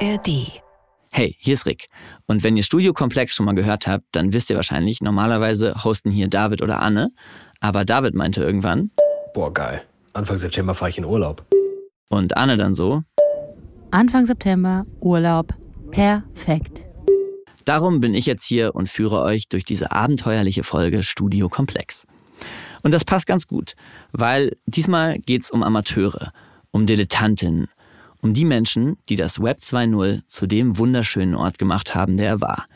ARD. Hey, hier ist Rick. Und wenn ihr Studio Komplex schon mal gehört habt, dann wisst ihr wahrscheinlich, normalerweise hosten hier David oder Anne. Aber David meinte irgendwann. Boah, geil. Anfang September fahre ich in Urlaub. Und Anne dann so. Anfang September, Urlaub. Perfekt. Darum bin ich jetzt hier und führe euch durch diese abenteuerliche Folge Studio Komplex. Und das passt ganz gut, weil diesmal geht's um Amateure, um Dilettantinnen, um die Menschen, die das Web 2.0 zu dem wunderschönen Ort gemacht haben, der er war.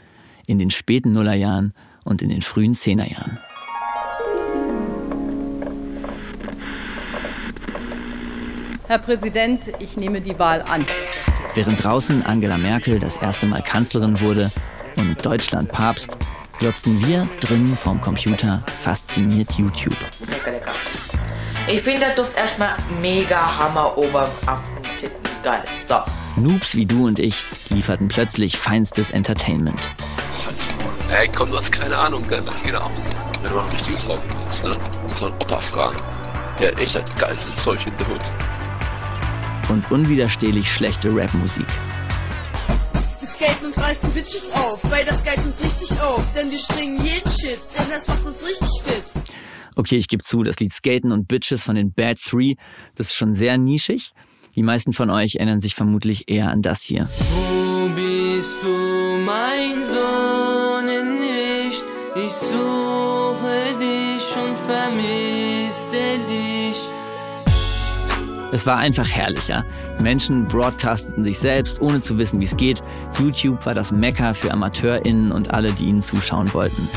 In den späten Nullerjahren und in den frühen Zehnerjahren. Herr Präsident, ich nehme die Wahl an. Während draußen Angela Merkel das erste Mal Kanzlerin wurde und Deutschland Papst, glotzten wir drinnen vorm Computer fasziniert YouTube. Lecker, lecker. Ich finde, der Duft erstmal mega Hammer oben auf. Geil. So. Noobs wie du und ich lieferten plötzlich feinstes Entertainment. Ey, komm, du hast keine Ahnung, gell? Was geht ab? Wenn du mal ein richtiges Rauchen willst, ne? Muss man Opa fragen. Der hat echt das geilste Zeug in der Hut. Und unwiderstehlich schlechte Rapmusik. Das Geld uns reißt die Bitches auf, weil das Geld uns richtig auf. Denn wir springen jeden Shit, denn das macht uns richtig fit. Okay, ich gebe zu, das Lied Skaten und Bitches von den Bad Three, das ist schon sehr nischig. Die meisten von euch erinnern sich vermutlich eher an das hier. Wo bist du, mein Sohn, nicht? Ich suche dich und vermisse dich. Es war einfach herrlicher. Menschen broadcasteten sich selbst, ohne zu wissen, wie es geht. YouTube war das Mekka für AmateurInnen und alle, die ihnen zuschauen wollten.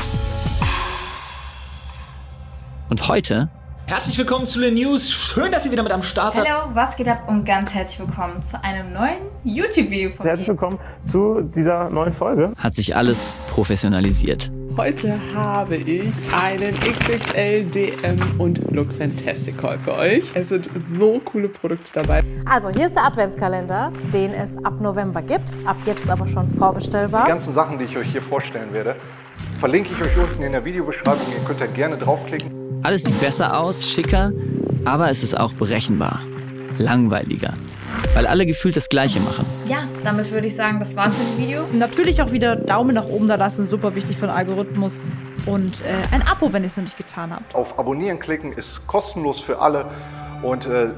Und heute Herzlich willkommen zu den News. Schön, dass ihr wieder mit am Start seid. Hallo, was geht ab und ganz herzlich willkommen zu einem neuen YouTube-Video von Herzlich willkommen zu dieser neuen Folge. hat sich alles professionalisiert. Heute habe ich einen XXL DM und Look Fantastic Haul für euch. Es sind so coole Produkte dabei. Also, hier ist der Adventskalender, den es ab November gibt, ab jetzt aber schon vorbestellbar. Die ganzen Sachen, die ich euch hier vorstellen werde, verlinke ich euch unten in der Videobeschreibung. Ihr könnt da gerne draufklicken. Alles sieht besser aus, schicker, aber es ist auch berechenbar. Langweiliger. Weil alle gefühlt das Gleiche machen. Ja, damit würde ich sagen, das war's für das Video. Natürlich auch wieder Daumen nach oben da lassen, super wichtig für den Algorithmus. Und äh, ein Abo, wenn ihr es noch nicht getan habt. Auf Abonnieren klicken ist kostenlos für alle und äh,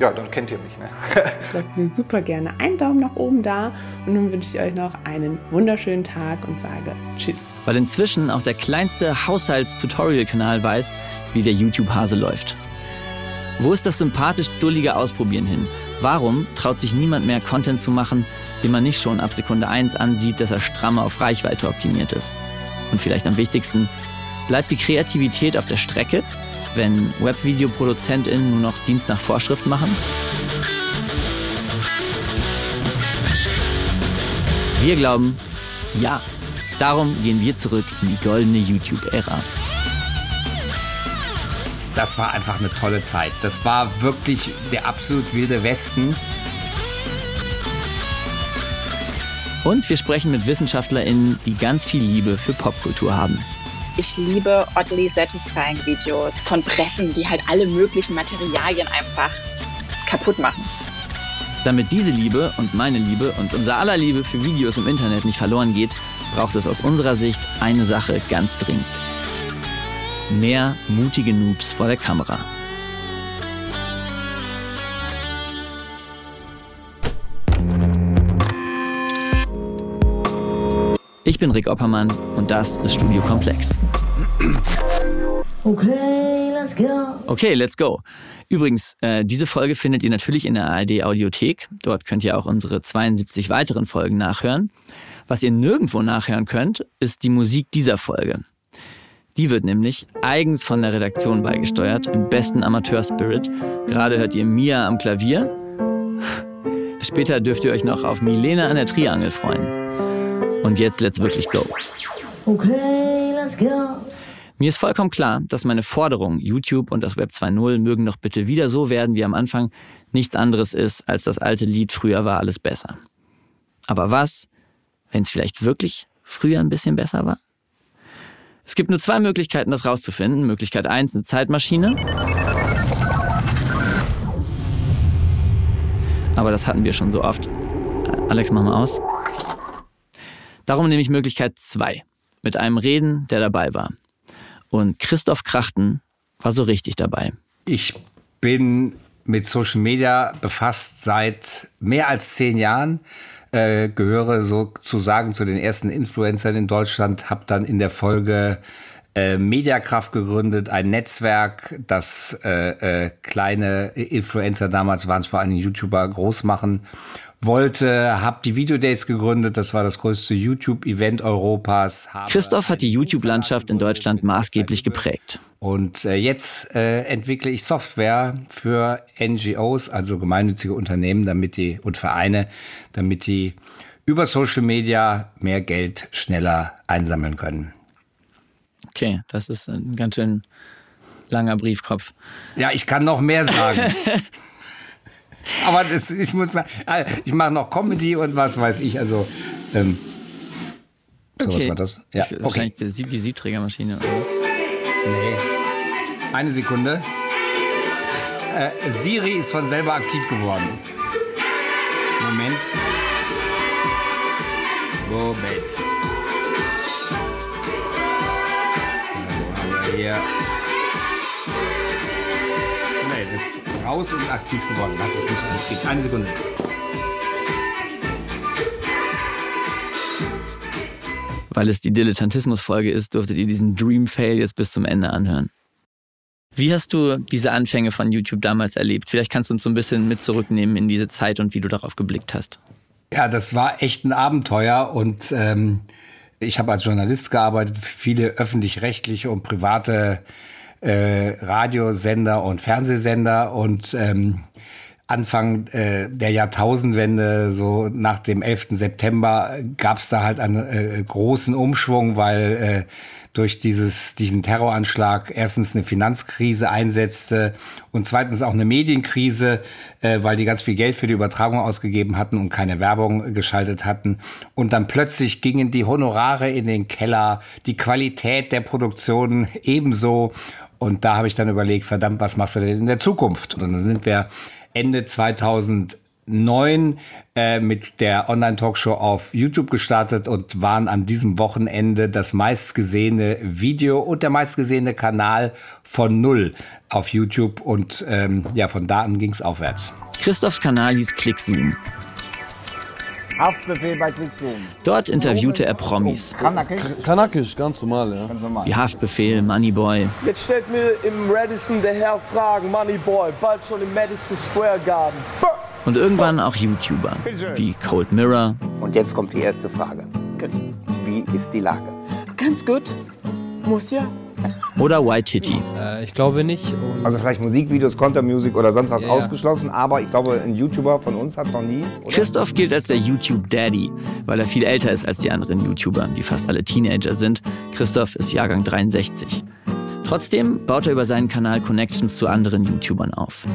ja, dann kennt ihr mich. Ne? Lasst mir super gerne einen Daumen nach oben da und nun wünsche ich euch noch einen wunderschönen Tag und sage Tschüss. Weil inzwischen auch der kleinste Haushalts-Tutorial-Kanal weiß, wie der YouTube-Hase läuft. Wo ist das sympathisch dullige Ausprobieren hin? Warum traut sich niemand mehr, Content zu machen, den man nicht schon ab Sekunde 1 ansieht, dass er stramm auf Reichweite optimiert ist? Und vielleicht am wichtigsten, bleibt die Kreativität auf der Strecke, wenn WebvideoproduzentInnen nur noch Dienst nach Vorschrift machen? Wir glauben, ja. Darum gehen wir zurück in die goldene YouTube-Ära. Das war einfach eine tolle Zeit. Das war wirklich der absolut wilde Westen. Und wir sprechen mit WissenschaftlerInnen, die ganz viel Liebe für Popkultur haben. Ich liebe oddly satisfying Videos von Pressen, die halt alle möglichen Materialien einfach kaputt machen. Damit diese Liebe und meine Liebe und unser aller Liebe für Videos im Internet nicht verloren geht, braucht es aus unserer Sicht eine Sache ganz dringend. Mehr mutige Noobs vor der Kamera. Ich bin Rick Oppermann und das ist Studio Komplex. Okay, let's go. Okay, let's go. Übrigens, äh, diese Folge findet ihr natürlich in der ARD Audiothek. Dort könnt ihr auch unsere 72 weiteren Folgen nachhören. Was ihr nirgendwo nachhören könnt, ist die Musik dieser Folge. Die wird nämlich eigens von der Redaktion beigesteuert, im besten Amateur-Spirit. Gerade hört ihr Mia am Klavier. Später dürft ihr euch noch auf Milena an der Triangel freuen. Und jetzt let's wirklich go. Okay, let's go. Mir ist vollkommen klar, dass meine Forderung, YouTube und das Web 2.0 mögen doch bitte wieder so werden wie am Anfang, nichts anderes ist, als das alte Lied Früher war alles besser. Aber was, wenn es vielleicht wirklich früher ein bisschen besser war? Es gibt nur zwei Möglichkeiten, das rauszufinden. Möglichkeit 1, eine Zeitmaschine. Aber das hatten wir schon so oft. Alex, mach mal aus. Darum nehme ich Möglichkeit 2. Mit einem Reden, der dabei war. Und Christoph Krachten war so richtig dabei. Ich bin mit Social Media befasst seit mehr als zehn Jahren. Äh, gehöre sozusagen zu den ersten Influencern in Deutschland, habe dann in der Folge äh, Mediakraft gegründet, ein Netzwerk, das äh, äh, kleine Influencer, damals waren es vor allem YouTuber, groß machen wollte, habe die Videodates gegründet, das war das größte YouTube-Event Europas. Christoph hat die YouTube-Landschaft in Deutschland maßgeblich geprägt. Und äh, jetzt äh, entwickle ich Software für NGOs, also gemeinnützige Unternehmen, damit die und Vereine, damit die über Social Media mehr Geld schneller einsammeln können. Okay, das ist ein ganz schön langer Briefkopf. Ja, ich kann noch mehr sagen. Aber das, ich muss mal, äh, ich mache noch Comedy und was weiß ich. Also, ähm, so okay. was war das? Ja, okay. Wahrscheinlich die, Sieb die Siebträgermaschine. Oder? Nee. Eine Sekunde. Äh, Siri ist von selber aktiv geworden. Moment. Moment. Hier. Nee, das ist raus und aktiv geworden. Lass es nicht angeht. Eine Sekunde. Weil es die Dilettantismus-Folge ist, durftet ihr diesen Dream Fail jetzt bis zum Ende anhören. Wie hast du diese Anfänge von YouTube damals erlebt? Vielleicht kannst du uns so ein bisschen mit zurücknehmen in diese Zeit und wie du darauf geblickt hast. Ja, das war echt ein Abenteuer und ähm, ich habe als Journalist gearbeitet für viele öffentlich-rechtliche und private äh, Radiosender und Fernsehsender und ähm, Anfang äh, der Jahrtausendwende, so nach dem 11. September, gab es da halt einen äh, großen Umschwung, weil äh, durch dieses, diesen Terroranschlag erstens eine Finanzkrise einsetzte und zweitens auch eine Medienkrise, äh, weil die ganz viel Geld für die Übertragung ausgegeben hatten und keine Werbung geschaltet hatten. Und dann plötzlich gingen die Honorare in den Keller, die Qualität der Produktion ebenso. Und da habe ich dann überlegt, verdammt, was machst du denn in der Zukunft? Und dann sind wir Ende 2009 äh, mit der Online-Talkshow auf YouTube gestartet und waren an diesem Wochenende das meistgesehene Video und der meistgesehene Kanal von Null auf YouTube. Und ähm, ja, von da an ging es aufwärts. Christophs Kanal hieß ClickZoom. Haftbefehl bei ClickZoom. Dort interviewte er Promis. Kanakisch? Kanakisch, ganz normal, ja. Ganz normal. Wie Haftbefehl, Moneyboy. Jetzt stellt mir im Radisson der Herr Fragen, Moneyboy, bald schon im Madison Square Garden. Und irgendwann auch YouTuber, wie Cold Mirror. Und jetzt kommt die erste Frage. Gut. Wie ist die Lage? Ganz gut. Muss ja. Oder White Titty. Äh, ich glaube nicht. Also vielleicht Musikvideos, Content-Music oder sonst was Ja, ja. ausgeschlossen, aber ich glaube, ein YouTuber von uns hat noch nie. Oder? Christoph gilt als der YouTube Daddy, weil er viel älter ist als die anderen YouTuber, die fast alle Teenager sind. Christoph ist Jahrgang 63. Trotzdem baut er über seinen Kanal Connections zu anderen YouTubern auf.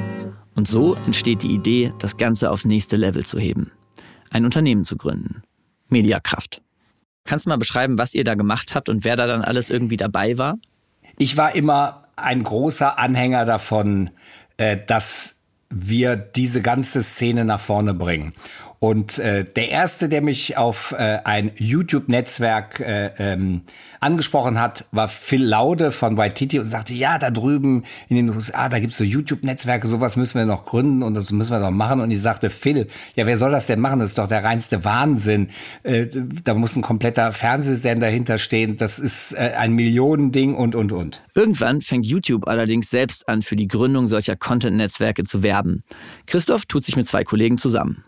Und so entsteht die Idee, das Ganze aufs nächste Level zu heben. Ein Unternehmen zu gründen. Mediakraft. Kannst du mal beschreiben, was ihr da gemacht habt und wer da dann alles irgendwie dabei war? Ich war immer ein großer Anhänger davon, äh, dass wir diese ganze Szene nach vorne bringen. Und äh, der erste, der mich auf äh, ein YouTube-Netzwerk äh, ähm, angesprochen hat, war Phil Laude von Waititi und sagte, ja, da drüben in den USA, da gibt's so YouTube-Netzwerke, sowas müssen wir noch gründen und das müssen wir noch machen. Und ich sagte, Phil, ja, wer soll das denn machen? Das ist doch der reinste Wahnsinn. Äh, da muss ein kompletter Fernsehsender hinterstehen. Das ist äh, ein Millionending und, und, und. Irgendwann fängt YouTube allerdings selbst an, für die Gründung solcher Content-Netzwerke zu werben. Christoph tut sich mit zwei Kollegen zusammen.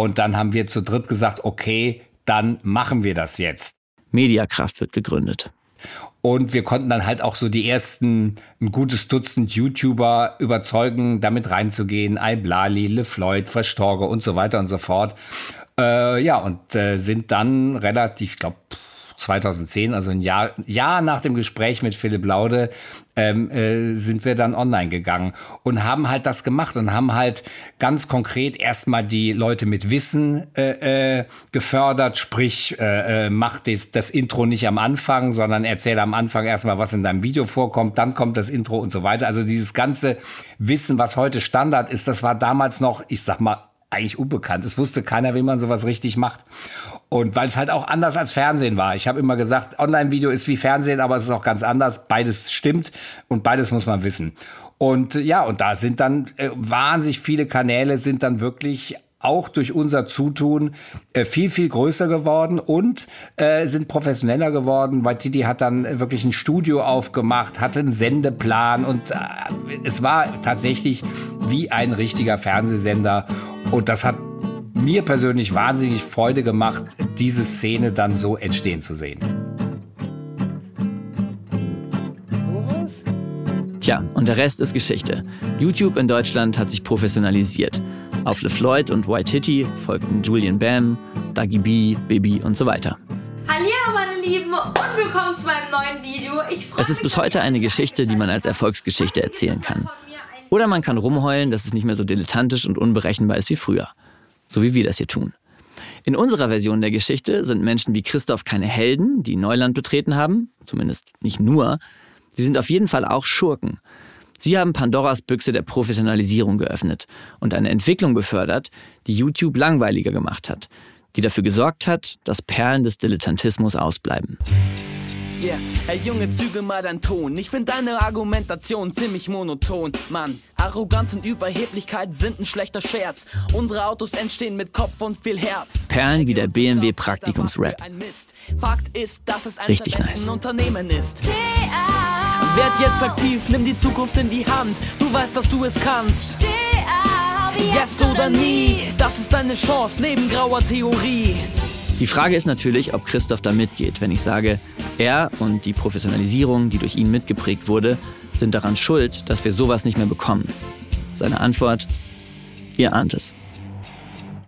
Und dann haben wir zu dritt gesagt, okay, dann machen wir das jetzt. Mediakraft wird gegründet. Und wir konnten dann halt auch so die ersten, ein gutes Dutzend YouTuber überzeugen, damit reinzugehen. Iblali, LeFloid, Verstorge und so weiter und so fort. Äh, ja, und äh, sind dann relativ, ich glaube, 2010, also ein Jahr, Jahr nach dem Gespräch mit Philipp Laude, ähm, äh, sind wir dann online gegangen und haben halt das gemacht und haben halt ganz konkret erstmal die Leute mit Wissen äh, äh, gefördert, sprich, äh, äh, mach das, das Intro nicht am Anfang, sondern erzähl am Anfang erstmal, was in deinem Video vorkommt, dann kommt das Intro und so weiter. Also dieses ganze Wissen, was heute Standard ist, das war damals noch, ich sag mal, eigentlich unbekannt. Es wusste keiner, wie man sowas richtig macht. Und weil es halt auch anders als Fernsehen war. Ich habe immer gesagt, Online-Video ist wie Fernsehen, aber es ist auch ganz anders. Beides stimmt und beides muss man wissen. Und ja, und da sind dann äh, wahnsinnig viele Kanäle sind dann wirklich auch durch unser Zutun äh, viel, viel größer geworden und äh, sind professioneller geworden. Waititi hat dann wirklich ein Studio aufgemacht, hatte einen Sendeplan und äh, es war tatsächlich wie ein richtiger Fernsehsender. Und das hat mir persönlich wahnsinnig Freude gemacht, diese Szene dann so entstehen zu sehen. Tja, und der Rest ist Geschichte. YouTube in Deutschland hat sich professionalisiert. Auf LeFloid und White Hitty folgten Julian Bam, Dagi B, Bibi und so weiter. Hallo meine Lieben und willkommen zu meinem neuen Video. Ich Es ist bis heute eine Geschichte, die man als Erfolgsgeschichte erzählen kann. Oder man kann rumheulen, dass es nicht mehr so dilettantisch und unberechenbar ist wie früher. So wie wir das hier tun. In unserer Version der Geschichte sind Menschen wie Christoph keine Helden, die Neuland betreten haben, zumindest nicht nur. Sie sind auf jeden Fall auch Schurken. Sie haben Pandoras Büchse der Professionalisierung geöffnet und eine Entwicklung befördert, die YouTube langweiliger gemacht hat, die dafür gesorgt hat, dass Perlen des Dilettantismus ausbleiben. Yeah, hey Junge, züge mal deinen Ton. Ich find deine Argumentation ziemlich monoton. Mann, Arroganz und Überheblichkeit sind ein schlechter Scherz. Unsere Autos entstehen mit Kopf und viel Herz. Perlen wie der BMW Praktikumsrap. Fakt ist, dass es eines Richtig nice. Unternehmen ist. Werd jetzt aktiv, nimm die Zukunft in die Hand. Du weißt, dass du es kannst. Jetzt oder nie, das ist deine Chance neben grauer Theorie. Die Frage ist natürlich, ob Christoph da mitgeht, wenn ich sage, er und die Professionalisierung, die durch ihn mitgeprägt wurde, sind daran schuld, dass wir sowas nicht mehr bekommen. Seine Antwort, ihr ahnt es.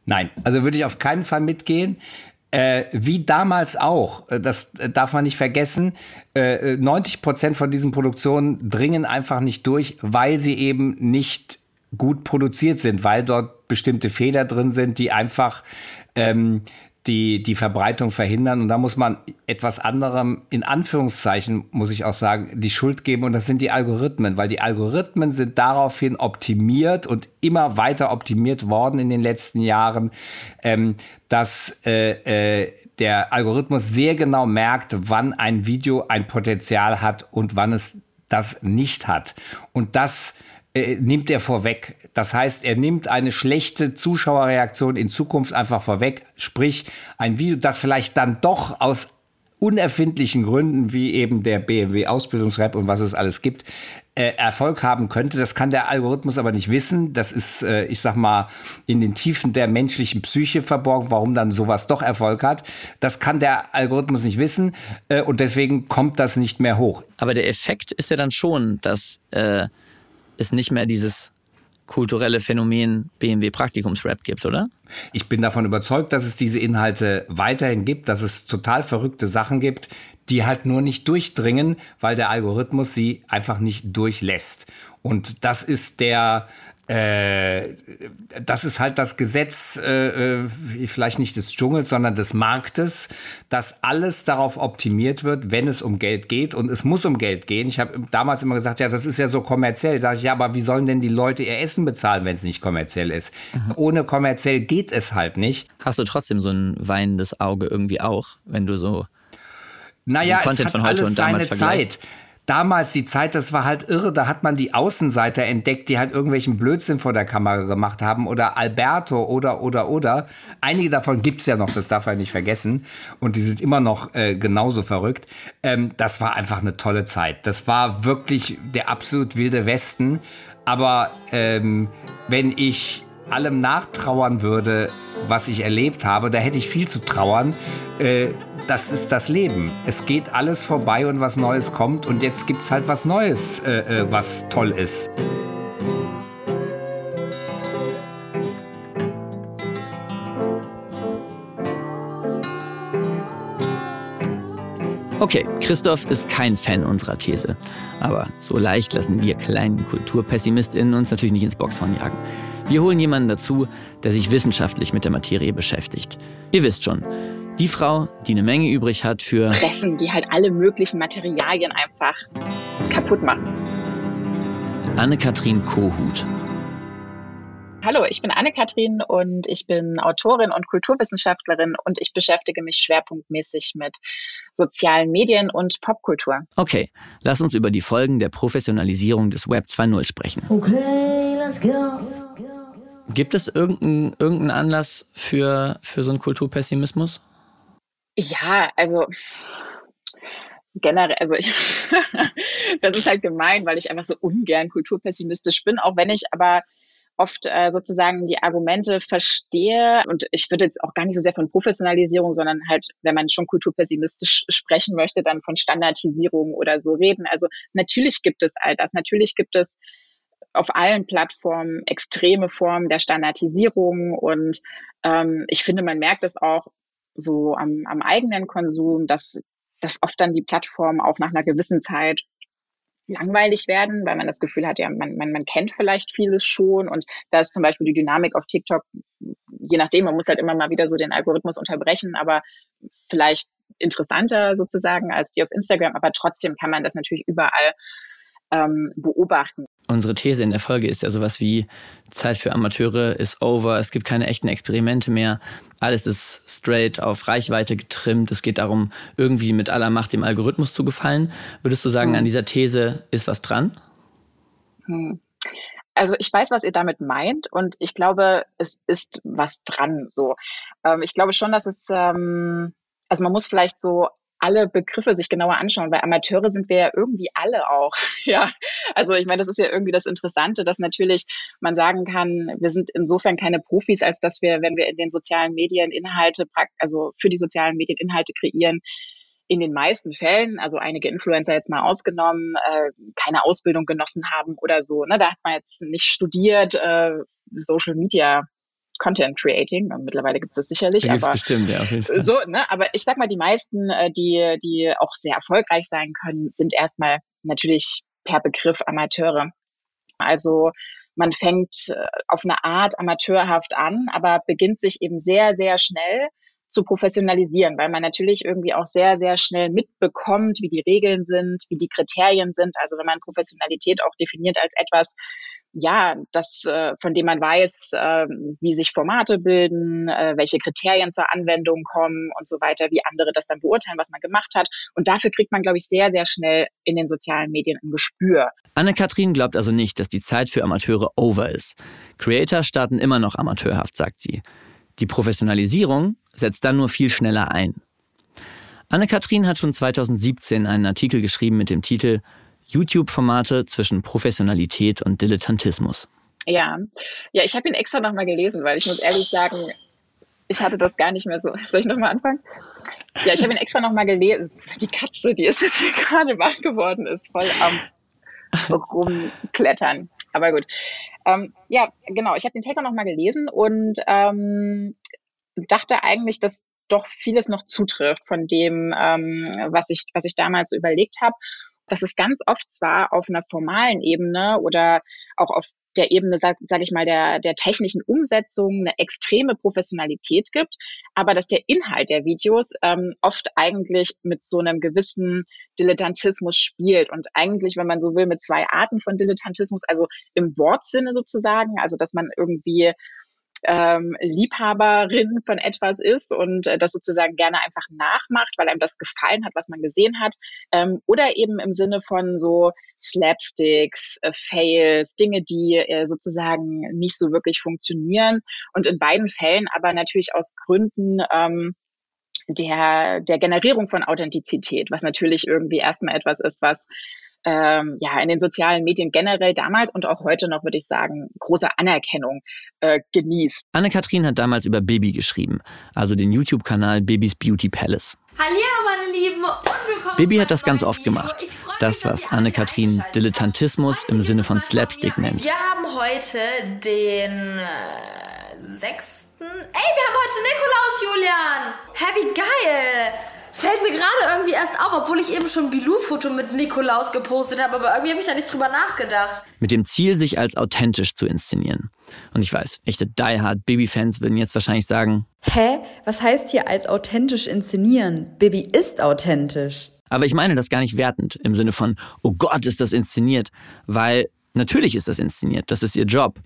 Nein, also würde ich auf keinen Fall mitgehen. Äh, wie damals auch, äh, das äh, darf man nicht vergessen, äh, 90 Prozent von diesen Produktionen dringen einfach nicht durch, weil sie eben nicht gut produziert sind, weil dort bestimmte Fehler drin sind, die einfach ähm, die, die Verbreitung verhindern. Und da muss man etwas anderem, in Anführungszeichen, muss ich auch sagen, die Schuld geben. Und das sind die Algorithmen, weil die Algorithmen sind daraufhin optimiert und immer weiter optimiert worden in den letzten Jahren, ähm, dass äh, äh, der Algorithmus sehr genau merkt, wann ein Video ein Potenzial hat und wann es das nicht hat. Und das äh, nimmt er vorweg. Das heißt, er nimmt eine schlechte Zuschauerreaktion in Zukunft einfach vorweg. Sprich, ein Video, das vielleicht dann doch aus unerfindlichen Gründen, wie eben der BMW Ausbildungsrap und was es alles gibt, äh, Erfolg haben könnte. Das kann der Algorithmus aber nicht wissen. Das ist, äh, ich sag mal, in den Tiefen der menschlichen Psyche verborgen, warum dann sowas doch Erfolg hat. Das kann der Algorithmus nicht wissen äh, und deswegen kommt das nicht mehr hoch. Aber der Effekt ist ja dann schon, dass äh, es nicht mehr dieses kulturelle Phänomen BMW Praktikumsrap gibt, oder? Ich bin davon überzeugt, dass es diese Inhalte weiterhin gibt, dass es total verrückte Sachen gibt, die halt nur nicht durchdringen, weil der Algorithmus sie einfach nicht durchlässt. Und das ist der, äh, das ist halt das Gesetz, äh, äh, vielleicht nicht des Dschungels, sondern des Marktes, dass alles darauf optimiert wird, wenn es um Geld geht. Und es muss um Geld gehen. Ich habe damals immer gesagt, ja, das ist ja so kommerziell. Sag ich, ja, aber wie sollen denn die Leute ihr Essen bezahlen, wenn es nicht kommerziell ist? Ohne kommerziell geht es halt nicht. Hast du trotzdem so ein weinendes Auge irgendwie auch, wenn du so Naja, es Content hat von heute alles und damals seine vergleichst? Zeit. Damals die Zeit, das war halt irre. Da hat man die Außenseiter entdeckt, die halt irgendwelchen Blödsinn vor der Kamera gemacht haben. Oder Alberto oder, oder, oder. Einige davon gibt's ja noch, das darf man nicht vergessen. Und die sind immer noch äh, genauso verrückt. Ähm, das war einfach eine tolle Zeit. Das war wirklich der absolut wilde Westen. Aber ähm, wenn ich allem nachtrauern würde, was ich erlebt habe, da hätte ich viel zu trauern. Äh, das ist das Leben. Es geht alles vorbei und was Neues kommt und jetzt gibt's halt was Neues, äh, äh, was toll ist. Okay, Christoph ist kein Fan unserer These. Aber so leicht lassen wir kleinen KulturpessimistInnen uns natürlich nicht ins Boxhorn jagen. Wir holen jemanden dazu, der sich wissenschaftlich mit der Materie beschäftigt. Ihr wisst schon, die Frau, die eine Menge übrig hat für Pressen, die halt alle möglichen Materialien einfach kaputt machen. Anne-Kathrin Kohut. Hallo, ich bin Anne-Kathrin und ich bin Autorin und Kulturwissenschaftlerin und ich beschäftige mich schwerpunktmäßig mit sozialen Medien und Popkultur. Okay, lass uns über die Folgen der Professionalisierung des Web 2.0 sprechen. Okay, let's go. Gibt es irgendeinen irgendeinen Anlass für, für so einen Kulturpessimismus? Ja, also generell, also ich, das ist halt gemein, weil ich einfach so ungern kulturpessimistisch bin, auch wenn ich aber oft äh, sozusagen die Argumente verstehe. Und ich würde jetzt auch gar nicht so sehr von Professionalisierung, sondern halt, wenn man schon kulturpessimistisch sprechen möchte, dann von Standardisierung oder so reden. Also natürlich gibt es all das, natürlich gibt es auf allen Plattformen extreme Formen der Standardisierung. Und ähm, ich finde, man merkt es auch so am, am eigenen Konsum, dass, dass oft dann die Plattformen auch nach einer gewissen Zeit langweilig werden, weil man das Gefühl hat, ja, man, man, man kennt vielleicht vieles schon und da ist zum Beispiel die Dynamik auf TikTok, je nachdem, man muss halt immer mal wieder so den Algorithmus unterbrechen, aber vielleicht interessanter sozusagen als die auf Instagram, aber trotzdem kann man das natürlich überall ähm, beobachten. Unsere These in der Folge ist ja sowas wie Zeit für Amateure ist over, es gibt keine echten Experimente mehr, alles ist straight auf Reichweite getrimmt, es geht darum, irgendwie mit aller Macht dem Algorithmus zu gefallen. Würdest du sagen, hm. an dieser These ist was dran? Hm. Also ich weiß, was ihr damit meint und ich glaube, es ist was dran. So, ähm, ich glaube schon, dass es, ähm, also man muss vielleicht so alle Begriffe sich genauer anschauen, weil Amateure sind wir ja irgendwie alle auch. Ja, also ich meine, das ist ja irgendwie das Interessante, dass natürlich man sagen kann, wir sind insofern keine Profis, als dass wir, wenn wir in den sozialen Medien Inhalte, also für die sozialen Medien Inhalte kreieren, in den meisten Fällen, also einige Influencer jetzt mal ausgenommen, äh, keine Ausbildung genossen haben oder so. Ne? Da hat man jetzt nicht studiert, äh, Social Media Content Creating. Mittlerweile gibt es das sicherlich. Da aber bestimmt, ja, auf jeden Fall. So, ne? Aber ich sag mal, die meisten, äh, die, die auch sehr erfolgreich sein können, sind erstmal natürlich per Begriff Amateure. Also man fängt äh, auf eine Art amateurhaft an, aber beginnt sich eben sehr, sehr schnell zu professionalisieren, weil man natürlich irgendwie auch sehr, sehr schnell mitbekommt, wie die Regeln sind, wie die Kriterien sind. Also wenn man Professionalität auch definiert als etwas, ja, das, äh, von dem man weiß, äh, wie sich Formate bilden, äh, welche Kriterien zur Anwendung kommen und so weiter, wie andere das dann beurteilen, was man gemacht hat. Und dafür kriegt man, glaube ich, sehr, sehr schnell in den sozialen Medien ein Gespür. Anne-Kathrin glaubt also nicht, dass die Zeit für Amateure over ist. Creator starten immer noch amateurhaft, sagt sie. Die Professionalisierung setzt dann nur viel schneller ein. Anne-Kathrin hat schon 2017 einen Artikel geschrieben mit dem Titel YouTube-Formate zwischen Professionalität und Dilettantismus. Ja, ja, ich habe ihn extra nochmal gelesen, weil ich muss ehrlich sagen, ich hatte das gar nicht mehr so. Soll ich nochmal anfangen? Ja, ich habe ihn extra nochmal gelesen. Die Katze, die ist jetzt hier gerade wach geworden, ist voll am rumklettern. Aber gut. Ähm, ja, genau. Ich habe den Text nochmal gelesen und ähm, dachte eigentlich, dass doch vieles noch zutrifft von dem, ähm, was ich, was ich damals so überlegt habe. Dass es ganz oft zwar auf einer formalen Ebene oder auch auf der Ebene, sage sag ich mal, der, der technischen Umsetzung eine extreme Professionalität gibt, aber dass der Inhalt der Videos ähm, oft eigentlich mit so einem gewissen Dilettantismus spielt und eigentlich, wenn man so will, mit zwei Arten von Dilettantismus, also im Wortsinne sozusagen, also dass man irgendwie ähm, Liebhaberin von etwas ist und äh, das sozusagen gerne einfach nachmacht, weil einem das gefallen hat, was man gesehen hat. Ähm, oder eben im Sinne von so Slapsticks, äh, Fails, Dinge, die äh, sozusagen nicht so wirklich funktionieren. Und in beiden Fällen aber natürlich aus Gründen, ähm, der, der Generierung von Authentizität, was natürlich irgendwie erstmal etwas ist, was ähm, ja in den sozialen Medien generell damals und auch heute noch, würde ich sagen, große Anerkennung äh, genießt. Anne-Kathrin hat damals über Baby geschrieben, also den YouTube-Kanal Babys Beauty Palace. Hallo meine Lieben und willkommen Baby hat das ganz oft gemacht. Das, was Anne-Kathrin Dilettantismus im Sinne von Slapstick nennt. Wir haben heute den äh, 6. Ey, wir haben heute Nikolaus, Julian! Hä, wie geil! Fällt mir gerade irgendwie erst auf, obwohl ich eben schon ein Bilou-Foto mit Nikolaus gepostet habe, aber irgendwie habe ich da nicht drüber nachgedacht. Mit dem Ziel, sich als authentisch zu inszenieren. Und ich weiß, echte Die-Hard Baby-Fans würden jetzt wahrscheinlich sagen: Hä? Was heißt hier als authentisch inszenieren? Baby ist authentisch. Aber ich meine das gar nicht wertend, im Sinne von, oh Gott, ist das inszeniert. Weil natürlich ist das inszeniert, das ist ihr Job.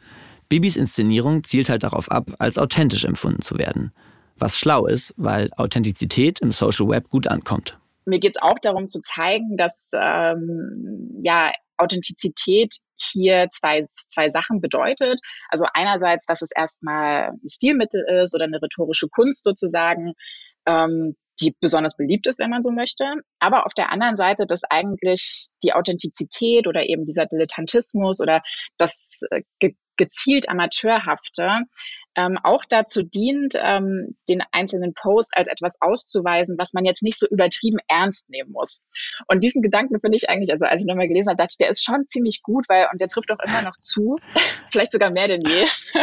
Bibis Inszenierung zielt halt darauf ab, als authentisch empfunden zu werden. Was schlau ist, weil Authentizität im Social Web gut ankommt. Mir geht es auch darum zu zeigen, dass ähm, ja, Authentizität hier zwei, zwei Sachen bedeutet. Also einerseits, dass es erstmal ein Stilmittel ist oder eine rhetorische Kunst sozusagen, ähm, die besonders beliebt ist, wenn man so möchte. Aber auf der anderen Seite, dass eigentlich die Authentizität oder eben dieser Dilettantismus oder das äh, ge gezielt Amateurhafte ähm, auch dazu dient, ähm, den einzelnen Post als etwas auszuweisen, was man jetzt nicht so übertrieben ernst nehmen muss. Und diesen Gedanken finde ich eigentlich, also als ich nochmal gelesen habe, dachte ich, der ist schon ziemlich gut, weil, und der trifft auch immer noch zu, vielleicht sogar mehr denn je,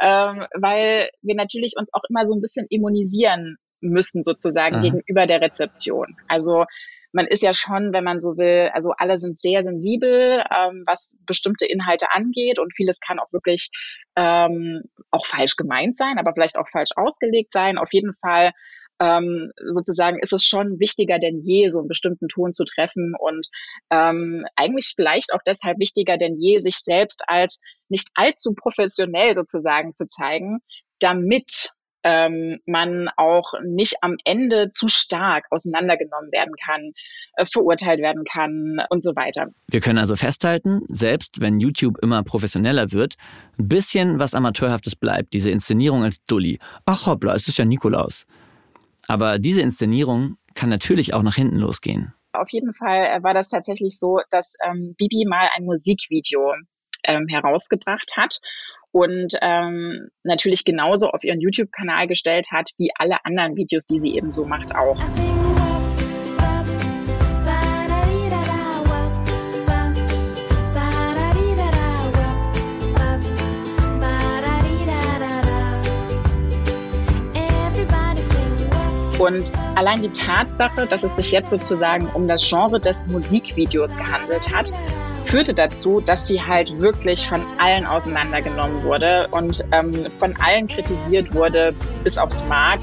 ähm, weil wir natürlich uns auch immer so ein bisschen immunisieren müssen sozusagen Aha. gegenüber der Rezeption. Also man ist ja schon, wenn man so will, also alle sind sehr sensibel, ähm, was bestimmte Inhalte angeht und vieles kann auch wirklich ähm, auch falsch gemeint sein, aber vielleicht auch falsch ausgelegt sein. Auf jeden Fall ähm, sozusagen ist es schon wichtiger denn je, so einen bestimmten Ton zu treffen und ähm, eigentlich vielleicht auch deshalb wichtiger denn je, sich selbst als nicht allzu professionell sozusagen zu zeigen, damit ähm, man auch nicht am Ende zu stark auseinandergenommen werden kann, äh, verurteilt werden kann und so weiter. Wir können also festhalten, selbst wenn YouTube immer professioneller wird, ein bisschen was Amateurhaftes bleibt, diese Inszenierung als Dulli. Ach hoppla, es ist ja Nikolaus. Aber diese Inszenierung kann natürlich auch nach hinten losgehen. Auf jeden Fall äh, war das tatsächlich so, dass ähm, Bibi mal ein Musikvideo ähm, herausgebracht hat und ähm, natürlich genauso auf ihren YouTube-Kanal gestellt hat, wie alle anderen Videos, die sie eben so macht, auch. Und allein die Tatsache, dass es sich jetzt sozusagen um das Genre des Musikvideos gehandelt hat, führte dazu, dass sie halt wirklich von allen auseinandergenommen wurde und ähm, von allen kritisiert wurde, bis aufs Mark.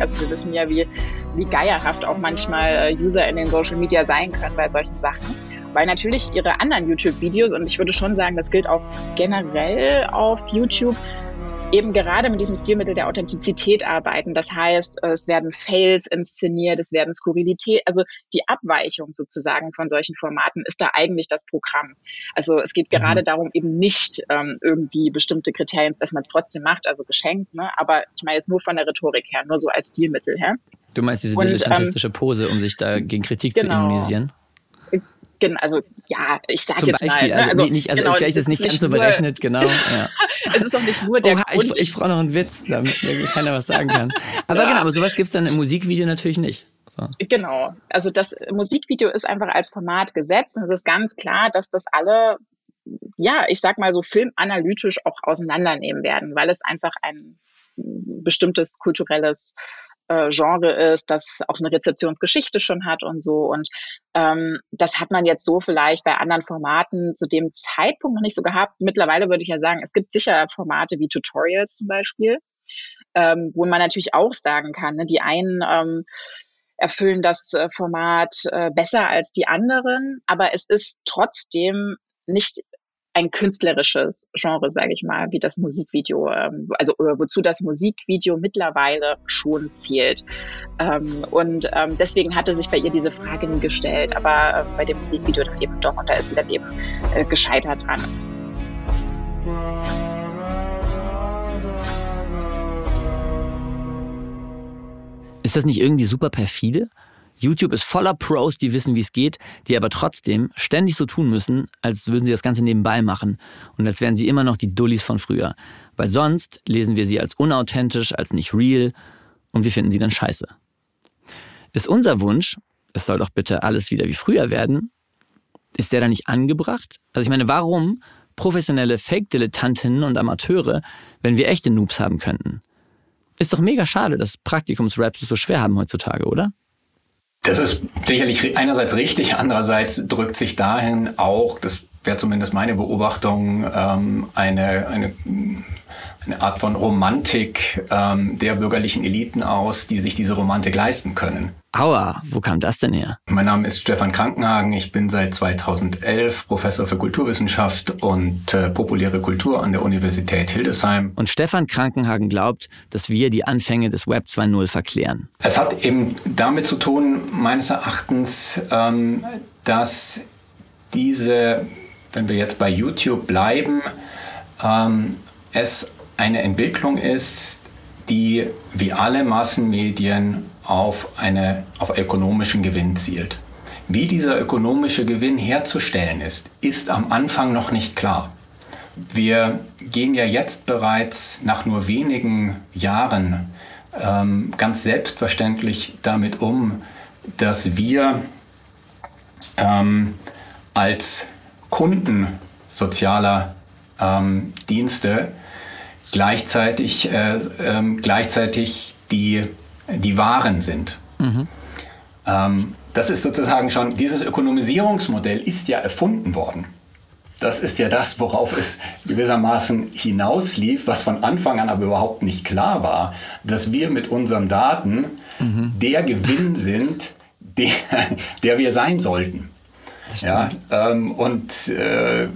Also wir wissen ja, wie, wie geierhaft auch manchmal äh, User in den Social Media sein können bei solchen Sachen. Weil natürlich ihre anderen YouTube-Videos, und ich würde schon sagen, das gilt auch generell auf YouTube, eben gerade mit diesem Stilmittel der Authentizität arbeiten. Das heißt, es werden Fails inszeniert, es werden Skurrilität, also die Abweichung sozusagen von solchen Formaten ist da eigentlich das Programm. Also es geht gerade mhm. darum, eben nicht ähm, irgendwie bestimmte Kriterien, dass man es trotzdem macht, also geschenkt, ne? aber ich meine jetzt nur von der Rhetorik her, nur so als Stilmittel her. Du meinst diese dilettantistische ähm, Pose, um sich da gegen Kritik genau. zu immunisieren? Also ja, ich sage jetzt Beispiel, mal. Ne? Also, nicht, also genau, vielleicht ist es nicht ganz so berechnet, genau. Ja. es ist auch nicht nur der Oha, Grund. Ich, ich brauche noch einen Witz, damit mir keiner was sagen kann. Aber ja. genau, aber sowas gibt es dann im Musikvideo natürlich nicht. So. Genau, also das Musikvideo ist einfach als Format gesetzt und es ist ganz klar, dass das alle, ja, ich sag mal so filmanalytisch auch auseinandernehmen werden, weil es einfach ein bestimmtes kulturelles äh, Genre ist, das auch eine Rezeptionsgeschichte schon hat und so. Und ähm, das hat man jetzt so vielleicht bei anderen Formaten zu dem Zeitpunkt noch nicht so gehabt. Mittlerweile würde ich ja sagen, es gibt sicher Formate wie Tutorials zum Beispiel, ähm, wo man natürlich auch sagen kann, ne, die einen ähm, erfüllen das äh, Format äh, besser als die anderen, aber es ist trotzdem nicht ein künstlerisches Genre, sage ich mal, wie das Musikvideo, ähm, also wozu das Musikvideo mittlerweile schon zählt. Ähm, und ähm, deswegen hatte sich bei ihr diese Frage nie gestellt, aber bei dem Musikvideo dann eben doch und da ist sie dann eben äh, gescheitert dran. Ist das nicht irgendwie super perfide? YouTube ist voller Pros, die wissen, wie es geht, die aber trotzdem ständig so tun müssen, als würden sie das Ganze nebenbei machen und als wären sie immer noch die Dullis von früher. Weil sonst lesen wir sie als unauthentisch, als nicht real und wir finden sie dann scheiße. Ist unser Wunsch, es soll doch bitte alles wieder wie früher werden, ist der da nicht angebracht? Also ich meine, warum professionelle Fake-Dilettantinnen und Amateure, wenn wir echte Noobs haben könnten? Ist doch mega schade, dass Praktikums-Raps es so schwer haben heutzutage, oder? Das ist sicherlich einerseits richtig, andererseits drückt sich dahin auch, das wäre zumindest meine Beobachtung, ähm, eine, eine, eine Art von Romantik ähm, der bürgerlichen Eliten aus, die sich diese Romantik leisten können. Aua, wo kam das denn her? Mein Name ist Stefan Krankenhagen. Ich bin seit 2011 Professor für Kulturwissenschaft und äh, populäre Kultur an der Universität Hildesheim. Und Stefan Krankenhagen glaubt, dass wir die Anfänge des Web 2.0 verklären. Es hat eben damit zu tun, meines Erachtens, ähm, dass diese, wenn wir jetzt bei YouTube bleiben, ähm, es eine Entwicklung ist, die wie alle Massenmedien auf, eine, auf ökonomischen Gewinn zielt. Wie dieser ökonomische Gewinn herzustellen ist, ist am Anfang noch nicht klar. Wir gehen ja jetzt bereits nach nur wenigen Jahren ähm, ganz selbstverständlich damit um, dass wir ähm, als Kunden sozialer ähm, Dienste gleichzeitig, äh, äh, gleichzeitig die die Waren sind. Mhm. Ähm, das ist sozusagen schon, dieses Ökonomisierungsmodell ist ja erfunden worden. Das ist ja das, worauf es gewissermaßen hinauslief, was von Anfang an aber überhaupt nicht klar war, dass wir mit unseren Daten mhm. der Gewinn sind, der, der wir sein sollten. Ja, ähm, und äh,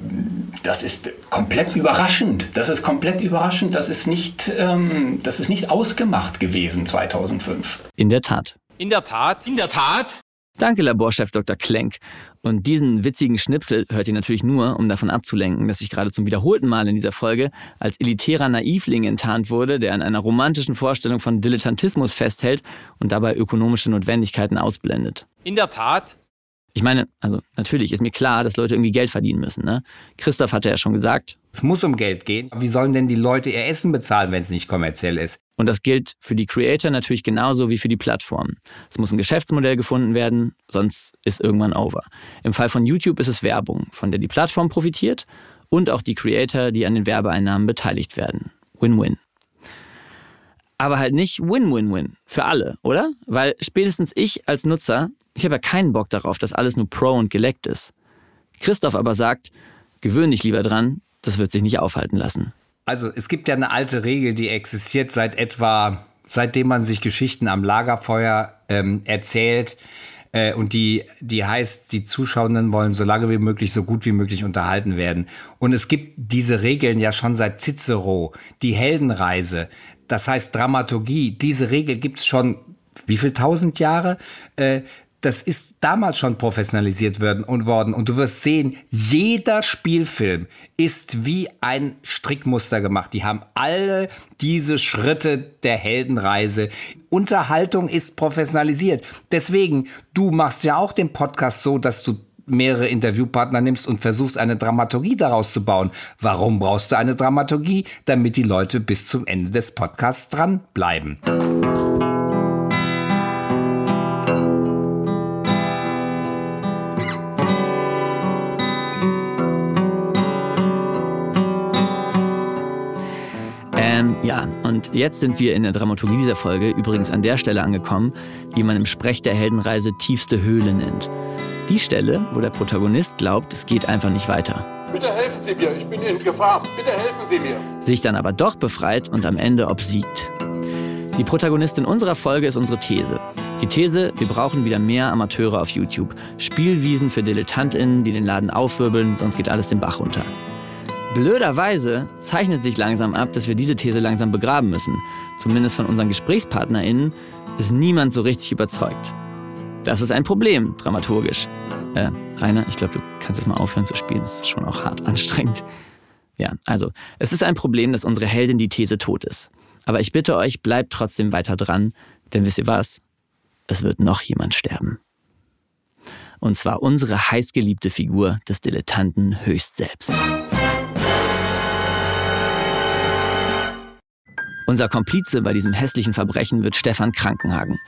das ist komplett überraschend. Das ist komplett überraschend. Das ist nicht, ähm, das ist nicht ausgemacht gewesen 2005. In der Tat. In der Tat. In der Tat. Danke, Laborchef Dr. Klenk. Und diesen witzigen Schnipsel hört ihr natürlich nur, um davon abzulenken, dass ich gerade zum wiederholten Mal in dieser Folge als elitärer Naivling enttarnt wurde, der an einer romantischen Vorstellung von Dilettantismus festhält und dabei ökonomische Notwendigkeiten ausblendet. In der Tat. Ich meine, also natürlich ist mir klar, dass Leute irgendwie Geld verdienen müssen. Ne? Christoph hatte ja schon gesagt. Es muss um Geld gehen. Wie sollen denn die Leute ihr Essen bezahlen, wenn es nicht kommerziell ist? Und das gilt für die Creator natürlich genauso wie für die Plattform. Es muss ein Geschäftsmodell gefunden werden, sonst ist irgendwann over. Im Fall von YouTube ist es Werbung, von der die Plattform profitiert und auch die Creator, die an den Werbeeinnahmen beteiligt werden. Win-win. Aber halt nicht Win-Win-Win für alle, oder? Weil spätestens ich als Nutzer ich habe ja keinen Bock darauf, dass alles nur pro und geleckt ist. Christoph aber sagt, gewöhn dich lieber dran, das wird sich nicht aufhalten lassen. Also es gibt ja eine alte Regel, die existiert seit etwa, seitdem man sich Geschichten am Lagerfeuer ähm, erzählt. Äh, und die, die heißt, die Zuschauenden wollen so lange wie möglich, so gut wie möglich unterhalten werden. Und es gibt diese Regeln ja schon seit Cicero, die Heldenreise. Das heißt Dramaturgie. Diese Regel gibt es schon wie viel tausend Jahre? Äh, das ist damals schon professionalisiert worden und worden. Und du wirst sehen, jeder Spielfilm ist wie ein Strickmuster gemacht. Die haben alle diese Schritte der Heldenreise. Unterhaltung ist professionalisiert. Deswegen, du machst ja auch den Podcast so, dass du mehrere Interviewpartner nimmst und versuchst eine Dramaturgie daraus zu bauen. Warum brauchst du eine Dramaturgie? Damit die Leute bis zum Ende des Podcasts dranbleiben. Ja, und jetzt sind wir in der Dramaturgie dieser Folge übrigens an der Stelle angekommen, die man im Sprech der Heldenreise tiefste Höhle nennt. Die Stelle, wo der Protagonist glaubt, es geht einfach nicht weiter. Bitte helfen Sie mir, ich bin in Gefahr. Bitte helfen Sie mir. Sich dann aber doch befreit und am Ende obsiegt. Die Protagonistin unserer Folge ist unsere These. Die These, wir brauchen wieder mehr Amateure auf YouTube. Spielwiesen für DilettantInnen, die den Laden aufwirbeln, sonst geht alles den Bach runter. Blöderweise zeichnet sich langsam ab, dass wir diese These langsam begraben müssen. Zumindest von unseren GesprächspartnerInnen ist niemand so richtig überzeugt. Das ist ein Problem, dramaturgisch. Äh, Rainer, ich glaube, du kannst jetzt mal aufhören zu spielen. Das ist schon auch hart anstrengend. Ja, also, es ist ein Problem, dass unsere Heldin die These tot ist. Aber ich bitte euch, bleibt trotzdem weiter dran, denn wisst ihr was? Es wird noch jemand sterben. Und zwar unsere heißgeliebte Figur des Dilettanten höchst selbst. Unser Komplize bei diesem hässlichen Verbrechen wird Stefan Krankenhagen.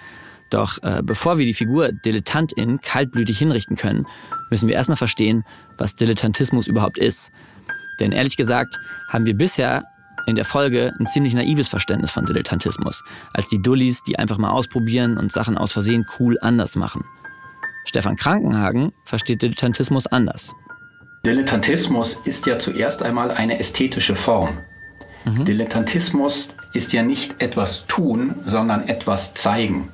Doch äh, bevor wir die Figur Dilettantin kaltblütig hinrichten können, müssen wir erstmal verstehen, was Dilettantismus überhaupt ist. Denn ehrlich gesagt haben wir bisher in der Folge ein ziemlich naives Verständnis von Dilettantismus, als die Dullis, die einfach mal ausprobieren und Sachen aus Versehen cool anders machen. Stefan Krankenhagen versteht Dilettantismus anders. Dilettantismus ist ja zuerst einmal eine ästhetische Form. Mhm. Dilettantismus ist ja nicht etwas tun, sondern etwas zeigen.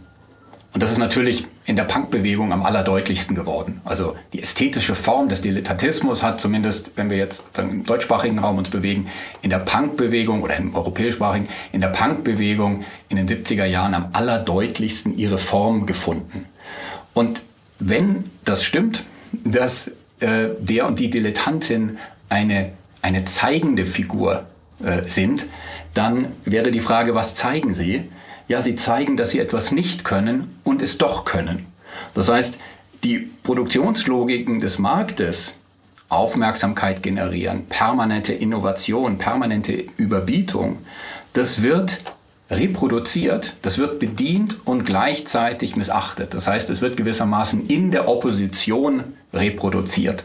Und das ist natürlich in der Punkbewegung am allerdeutlichsten geworden. Also die ästhetische Form des Dilettantismus hat zumindest, wenn wir jetzt im deutschsprachigen Raum uns bewegen, in der Punkbewegung oder im europäischsprachigen, in der Punkbewegung in den 70er Jahren am allerdeutlichsten ihre Form gefunden. Und wenn das stimmt, dass äh, der und die Dilettantin eine, eine zeigende Figur äh, sind, dann wäre die Frage, was zeigen sie? Ja, sie zeigen, dass sie etwas nicht können und es doch können. Das heißt, die Produktionslogiken des Marktes, Aufmerksamkeit generieren, permanente Innovation, permanente Überbietung, das wird reproduziert, das wird bedient und gleichzeitig missachtet. Das heißt, es wird gewissermaßen in der Opposition reproduziert.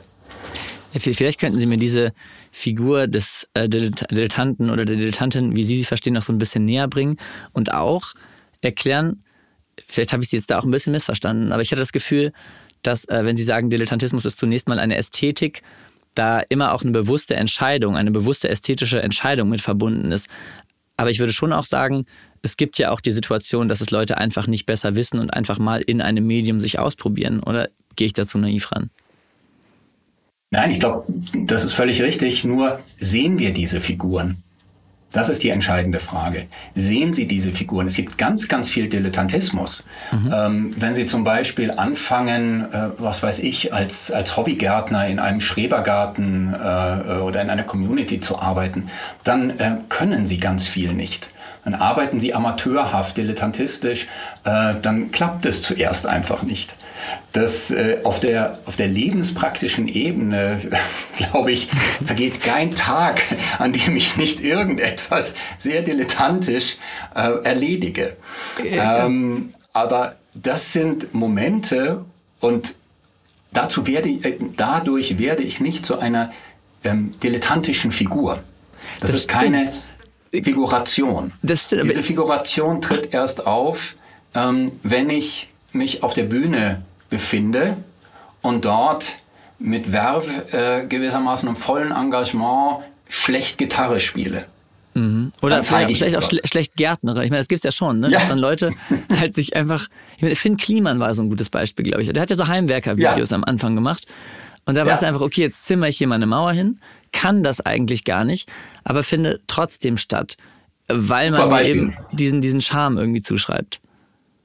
Vielleicht könnten Sie mir diese Figur des äh, Dilettanten oder der Dilettantin, wie Sie sie verstehen, noch so ein bisschen näher bringen und auch erklären, vielleicht habe ich Sie jetzt da auch ein bisschen missverstanden, aber ich hatte das Gefühl, dass, äh, wenn Sie sagen, Dilettantismus ist zunächst mal eine Ästhetik, da immer auch eine bewusste Entscheidung, eine bewusste ästhetische Entscheidung mit verbunden ist. Aber ich würde schon auch sagen, es gibt ja auch die Situation, dass es Leute einfach nicht besser wissen und einfach mal in einem Medium sich ausprobieren. Oder gehe ich dazu naiv ran? Nein, ich glaube, das ist völlig richtig. Nur sehen wir diese Figuren? Das ist die entscheidende Frage. Sehen Sie diese Figuren? Es gibt ganz, ganz viel Dilettantismus. Mhm. Ähm, wenn Sie zum Beispiel anfangen, äh, was weiß ich, als, als Hobbygärtner in einem Schrebergarten äh, oder in einer Community zu arbeiten, dann äh, können Sie ganz viel nicht. Dann arbeiten Sie amateurhaft, dilettantistisch, äh, dann klappt es zuerst einfach nicht dass äh, auf, der, auf der lebenspraktischen Ebene, glaube ich, vergeht kein Tag, an dem ich nicht irgendetwas sehr dilettantisch äh, erledige. Ähm, aber das sind Momente und dazu werde ich, äh, dadurch werde ich nicht zu einer ähm, dilettantischen Figur. Das, das ist keine Figuration. Diese Figuration tritt erst auf, ähm, wenn ich mich auf der Bühne befinde und dort mit Verve äh, gewissermaßen im vollen Engagement schlecht Gitarre spiele. Mhm. Oder vielleicht, vielleicht auch schle schlecht Gärtnere. Ich meine, das gibt es ja schon, ne? Ja. dass dann Leute halt sich einfach. Ich meine, Finn Kliman war so ein gutes Beispiel, glaube ich. Der hat ja so Heimwerker-Videos ja. am Anfang gemacht. Und da ja. war es einfach, okay, jetzt zimmer ich hier mal eine Mauer hin, kann das eigentlich gar nicht, aber finde trotzdem statt, weil man mir eben diesen, diesen Charme irgendwie zuschreibt.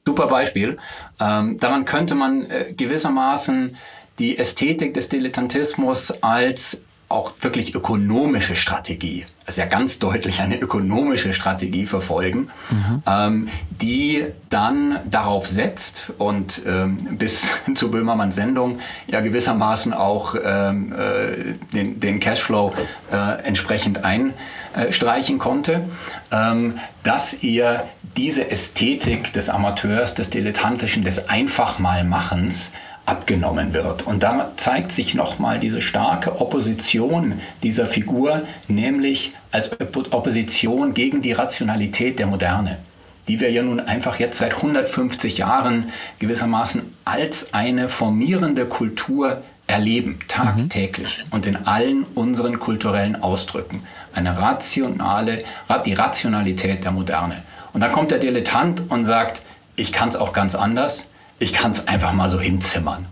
Super Beispiel. Ähm, daran könnte man äh, gewissermaßen die Ästhetik des Dilettantismus als auch wirklich ökonomische Strategie, ja ganz deutlich eine ökonomische Strategie verfolgen, mhm. ähm, die dann darauf setzt und ähm, bis zu Böhmermanns Sendung ja gewissermaßen auch ähm, äh, den, den Cashflow äh, entsprechend einstreichen konnte, ähm, dass ihr diese Ästhetik des Amateurs, des Dilettantischen, des Einfachmalmachens abgenommen wird. Und da zeigt sich nochmal diese starke Opposition dieser Figur, nämlich als Opposition gegen die Rationalität der Moderne, die wir ja nun einfach jetzt seit 150 Jahren gewissermaßen als eine formierende Kultur erleben, tagtäglich mhm. und in allen unseren kulturellen Ausdrücken. Eine rationale, die Rationalität der Moderne. Und dann kommt der Dilettant und sagt, ich kann es auch ganz anders, ich kann es einfach mal so hinzimmern.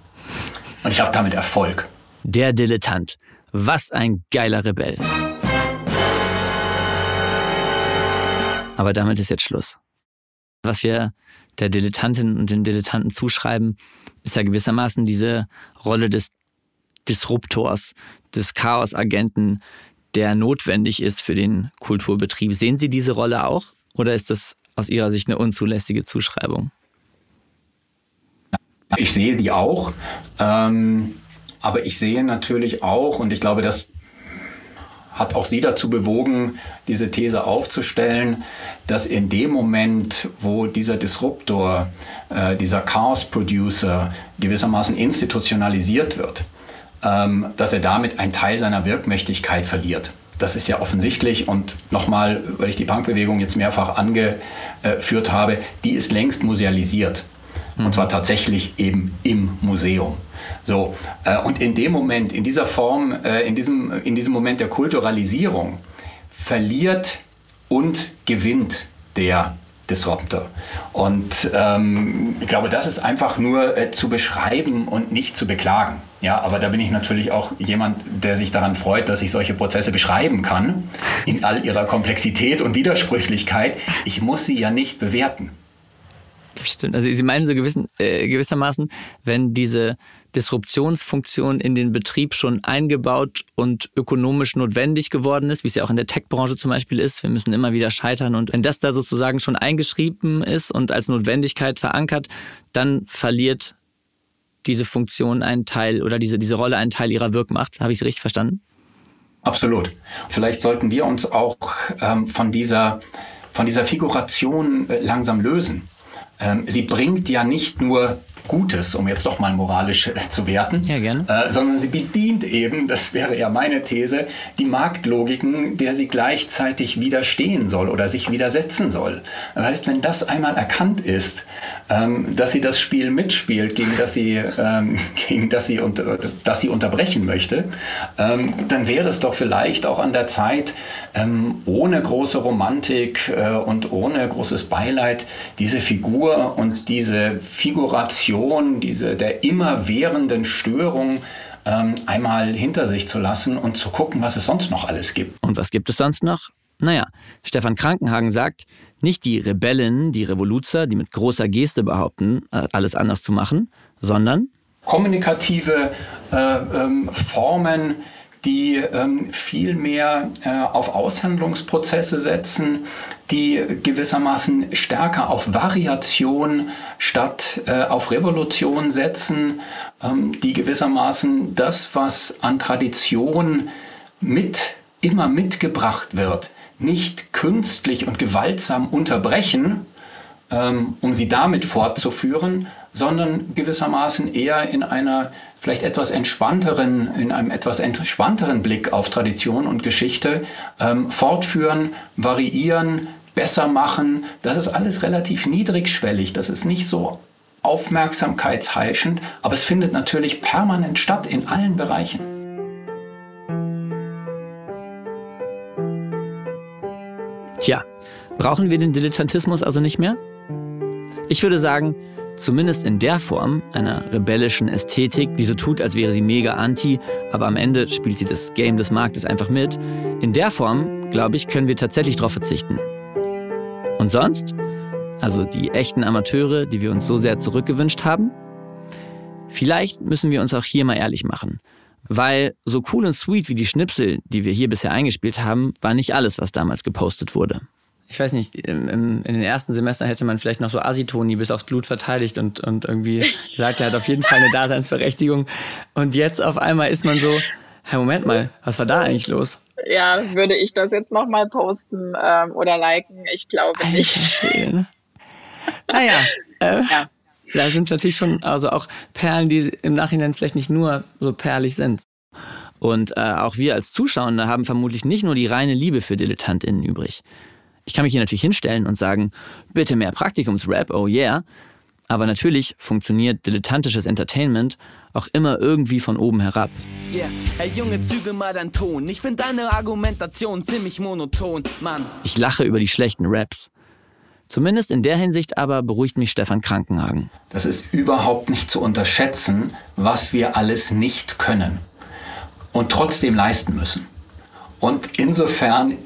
Und ich habe damit Erfolg. Der Dilettant. Was ein geiler Rebell. Aber damit ist jetzt Schluss. Was wir der Dilettantin und den Dilettanten zuschreiben, ist ja gewissermaßen diese Rolle des Disruptors, des Chaosagenten, der notwendig ist für den Kulturbetrieb. Sehen Sie diese Rolle auch? Oder ist das aus Ihrer Sicht eine unzulässige Zuschreibung? Ich sehe die auch. Ähm, aber ich sehe natürlich auch, und ich glaube, das hat auch Sie dazu bewogen, diese These aufzustellen, dass in dem Moment, wo dieser Disruptor, äh, dieser Chaos-Producer gewissermaßen institutionalisiert wird, ähm, dass er damit einen Teil seiner Wirkmächtigkeit verliert das ist ja offensichtlich und nochmal, weil ich die Punkbewegung jetzt mehrfach angeführt habe, die ist längst musealisiert. Und zwar tatsächlich eben im Museum. So, äh, und in dem Moment, in dieser Form, äh, in, diesem, in diesem Moment der Kulturalisierung verliert und gewinnt der Disruptor. Und ähm, ich glaube, das ist einfach nur äh, zu beschreiben und nicht zu beklagen. Ja, aber da bin ich natürlich auch jemand, der sich daran freut, dass ich solche Prozesse beschreiben kann, in all ihrer Komplexität und Widersprüchlichkeit. Ich muss sie ja nicht bewerten. Stimmt. Also Sie meinen so gewissen, äh, gewissermaßen, wenn diese Disruptionsfunktion in den Betrieb schon eingebaut und ökonomisch notwendig geworden ist, wie es ja auch in der Tech-Branche zum Beispiel ist. Wir müssen immer wieder scheitern und wenn das da sozusagen schon eingeschrieben ist und als Notwendigkeit verankert, dann verliert diese Funktion einen Teil oder diese, diese Rolle einen Teil ihrer Wirkmacht. Habe ich es richtig verstanden? Absolut. Vielleicht sollten wir uns auch ähm, von, dieser, von dieser Figuration äh, langsam lösen. Ähm, sie bringt ja nicht nur Gutes, um jetzt doch mal moralisch äh, zu werten, ja. Äh, sondern sie bedient eben, das wäre ja meine These, die Marktlogiken, der sie gleichzeitig widerstehen soll oder sich widersetzen soll. Das heißt, wenn das einmal erkannt ist, ähm, dass sie das Spiel mitspielt, gegen das sie, ähm, gegen das sie, unter, das sie unterbrechen möchte, ähm, dann wäre es doch vielleicht auch an der Zeit, ähm, ohne große Romantik äh, und ohne großes Beileid diese Figur und diese Figuration, diese der immerwährenden Störung ähm, einmal hinter sich zu lassen und zu gucken, was es sonst noch alles gibt. Und was gibt es sonst noch? Naja, Stefan Krankenhagen sagt, nicht die Rebellen, die Revoluzer, die mit großer Geste behaupten, äh, alles anders zu machen, sondern kommunikative äh, ähm, Formen, die ähm, viel mehr äh, auf Aushandlungsprozesse setzen, die gewissermaßen stärker auf Variation statt äh, auf Revolution setzen, ähm, die gewissermaßen das, was an Tradition mit immer mitgebracht wird, nicht künstlich und gewaltsam unterbrechen, ähm, um sie damit fortzuführen, sondern gewissermaßen eher in einer vielleicht etwas entspannteren, in einem etwas entspannteren Blick auf Tradition und Geschichte ähm, fortführen, variieren, besser machen. Das ist alles relativ niedrigschwellig. Das ist nicht so aufmerksamkeitsheischend, aber es findet natürlich permanent statt in allen Bereichen. Tja, brauchen wir den Dilettantismus also nicht mehr? Ich würde sagen, zumindest in der Form einer rebellischen Ästhetik, die so tut, als wäre sie mega anti, aber am Ende spielt sie das Game des Marktes einfach mit. In der Form, glaube ich, können wir tatsächlich darauf verzichten. Und sonst? Also die echten Amateure, die wir uns so sehr zurückgewünscht haben? Vielleicht müssen wir uns auch hier mal ehrlich machen. Weil so cool und sweet wie die Schnipsel, die wir hier bisher eingespielt haben, war nicht alles, was damals gepostet wurde. Ich weiß nicht, im, im, in den ersten Semestern hätte man vielleicht noch so Asitoni bis aufs Blut verteidigt und, und irgendwie gesagt, er hat auf jeden Fall eine Daseinsberechtigung. Und jetzt auf einmal ist man so, hey, Moment mal, was war da eigentlich los? Ja, würde ich das jetzt nochmal posten ähm, oder liken? Ich glaube nicht. Schön. Naja, äh, ja. da sind natürlich schon also auch Perlen, die im Nachhinein vielleicht nicht nur so perlig sind. Und äh, auch wir als Zuschauer haben vermutlich nicht nur die reine Liebe für DilettantInnen übrig. Ich kann mich hier natürlich hinstellen und sagen, bitte mehr Praktikumsrap, oh yeah. Aber natürlich funktioniert dilettantisches Entertainment auch immer irgendwie von oben herab. Yeah. Hey Junge, züge mal deinen Ton. Ich finde deine Argumentation ziemlich monoton, Mann. Ich lache über die schlechten Raps. Zumindest in der Hinsicht aber beruhigt mich Stefan Krankenhagen. Das ist überhaupt nicht zu unterschätzen, was wir alles nicht können und trotzdem leisten müssen. Und insofern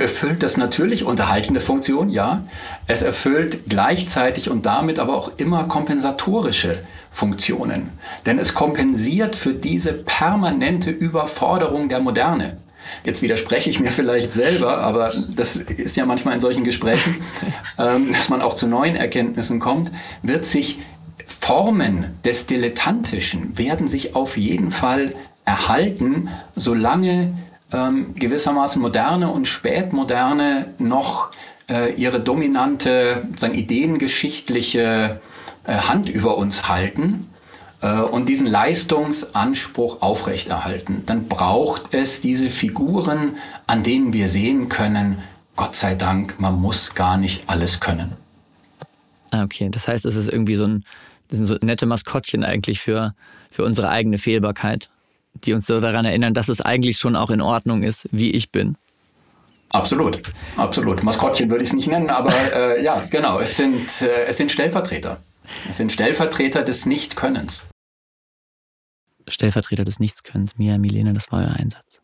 erfüllt das natürlich unterhaltende Funktion, ja. Es erfüllt gleichzeitig und damit aber auch immer kompensatorische Funktionen. Denn es kompensiert für diese permanente Überforderung der Moderne. Jetzt widerspreche ich mir vielleicht selber, aber das ist ja manchmal in solchen Gesprächen, ähm, dass man auch zu neuen Erkenntnissen kommt, wird sich Formen des Dilettantischen werden sich auf jeden Fall erhalten, solange ähm, gewissermaßen moderne und spätmoderne noch äh, ihre dominante, sagen, ideengeschichtliche äh, Hand über uns halten äh, und diesen Leistungsanspruch aufrechterhalten, dann braucht es diese Figuren, an denen wir sehen können, Gott sei Dank, man muss gar nicht alles können. Ah, okay, das heißt, es ist irgendwie so ein, das sind so nette Maskottchen eigentlich für, für unsere eigene Fehlbarkeit die uns so daran erinnern, dass es eigentlich schon auch in Ordnung ist, wie ich bin. Absolut, absolut. Maskottchen würde ich es nicht nennen, aber äh, ja, genau. Es sind, äh, es sind Stellvertreter. Es sind Stellvertreter des Nichtkönnens. Stellvertreter des Nichtskönnens. Mia, Milene, das war euer Einsatz.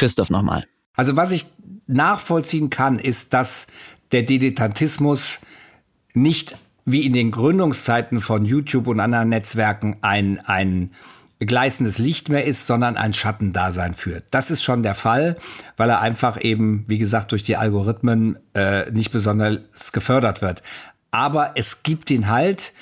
Christoph nochmal. Also was ich nachvollziehen kann, ist, dass der Dilettantismus nicht wie in den Gründungszeiten von YouTube und anderen Netzwerken ein, ein gleißendes Licht mehr ist, sondern ein Schattendasein führt. Das ist schon der Fall, weil er einfach eben, wie gesagt, durch die Algorithmen äh, nicht besonders gefördert wird. Aber es gibt ihn halt.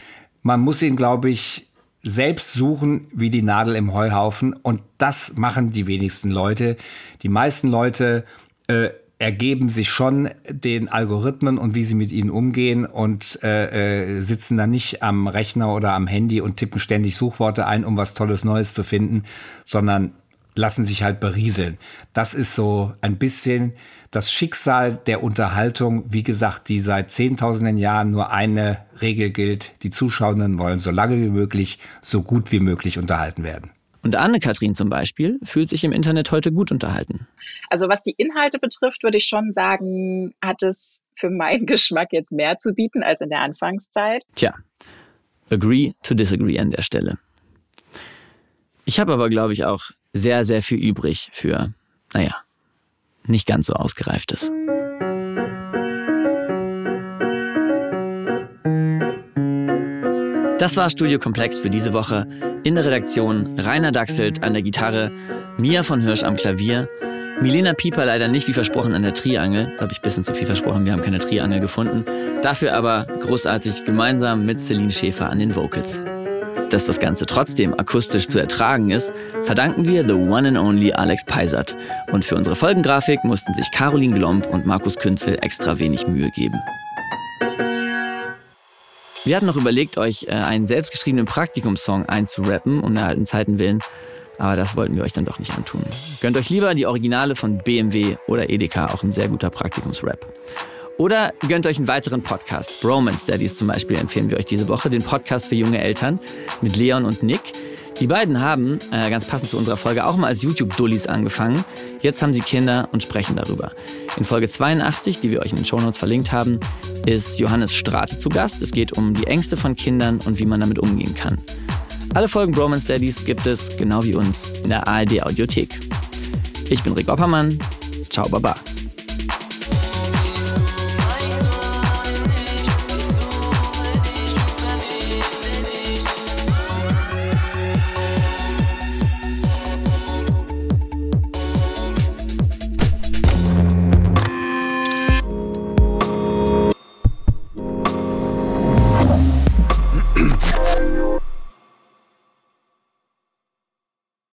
Man muss ihn, glaube ich, selbst suchen wie die Nadel im Heuhaufen. Und das machen die wenigsten Leute. Die meisten Leute äh, ergeben sich schon den Algorithmen und wie sie mit ihnen umgehen und äh, äh, sitzen dann nicht am Rechner oder am Handy und tippen ständig Suchworte ein, um was Tolles Neues zu finden, sondern lassen sich halt berieseln. Das ist so ein bisschen das Schicksal der Unterhaltung, wie gesagt, die seit zehntausenden Jahren nur eine Regel gilt. Die Zuschauenden wollen so lange wie möglich, so gut wie möglich unterhalten werden. Und Anne-Kathrin zum Beispiel fühlt sich im Internet heute gut unterhalten. Also was die Inhalte betrifft, würde ich schon sagen, hat es für meinen Geschmack jetzt mehr zu bieten als in der Anfangszeit. Tja, agree to disagree an der Stelle. Ich habe aber, glaube ich, auch sehr, sehr viel übrig für, naja, nicht ganz so ausgereiftes. Das war Studio Komplex für diese Woche. In der Redaktion Rainer Dachselt an der Gitarre, Mia von Hirsch am Klavier, Milena Pieper leider nicht wie versprochen an der Triangel. Da habe ich ein bisschen zu viel versprochen, wir haben keine Triangel gefunden. Dafür aber großartig gemeinsam mit Celine Schäfer an den Vocals. Dass das Ganze trotzdem akustisch zu ertragen ist, verdanken wir the one and only Alex Peisert. Und für unsere Folgengrafik mussten sich Caroline Glomb und Markus Künzel extra wenig Mühe geben. Wir hatten noch überlegt, euch äh, einen selbstgeschriebenen Praktikumssong einzurappen, um der alten Zeiten willen. Aber das wollten wir euch dann doch nicht antun. Gönnt euch lieber die Originale von BMW oder Edeka, auch ein sehr guter Praktikumsrap. Oder gönnt euch einen weiteren Podcast. Bromance Daddies zum Beispiel empfehlen wir euch diese Woche, den Podcast für junge Eltern mit Leon und Nick. Die beiden haben, äh, ganz passend zu unserer Folge, auch mal als YouTube-Dullis angefangen. Jetzt haben sie Kinder und sprechen darüber. In Folge 82, die wir euch in den Shownotes verlinkt haben, ist Johannes Strate zu Gast. Es geht um die Ängste von Kindern und wie man damit umgehen kann. Alle Folgen Bromance Daddies gibt es, genau wie uns, in der ARD Audiothek. Ich bin Rick Oppermann. Ciao, baba.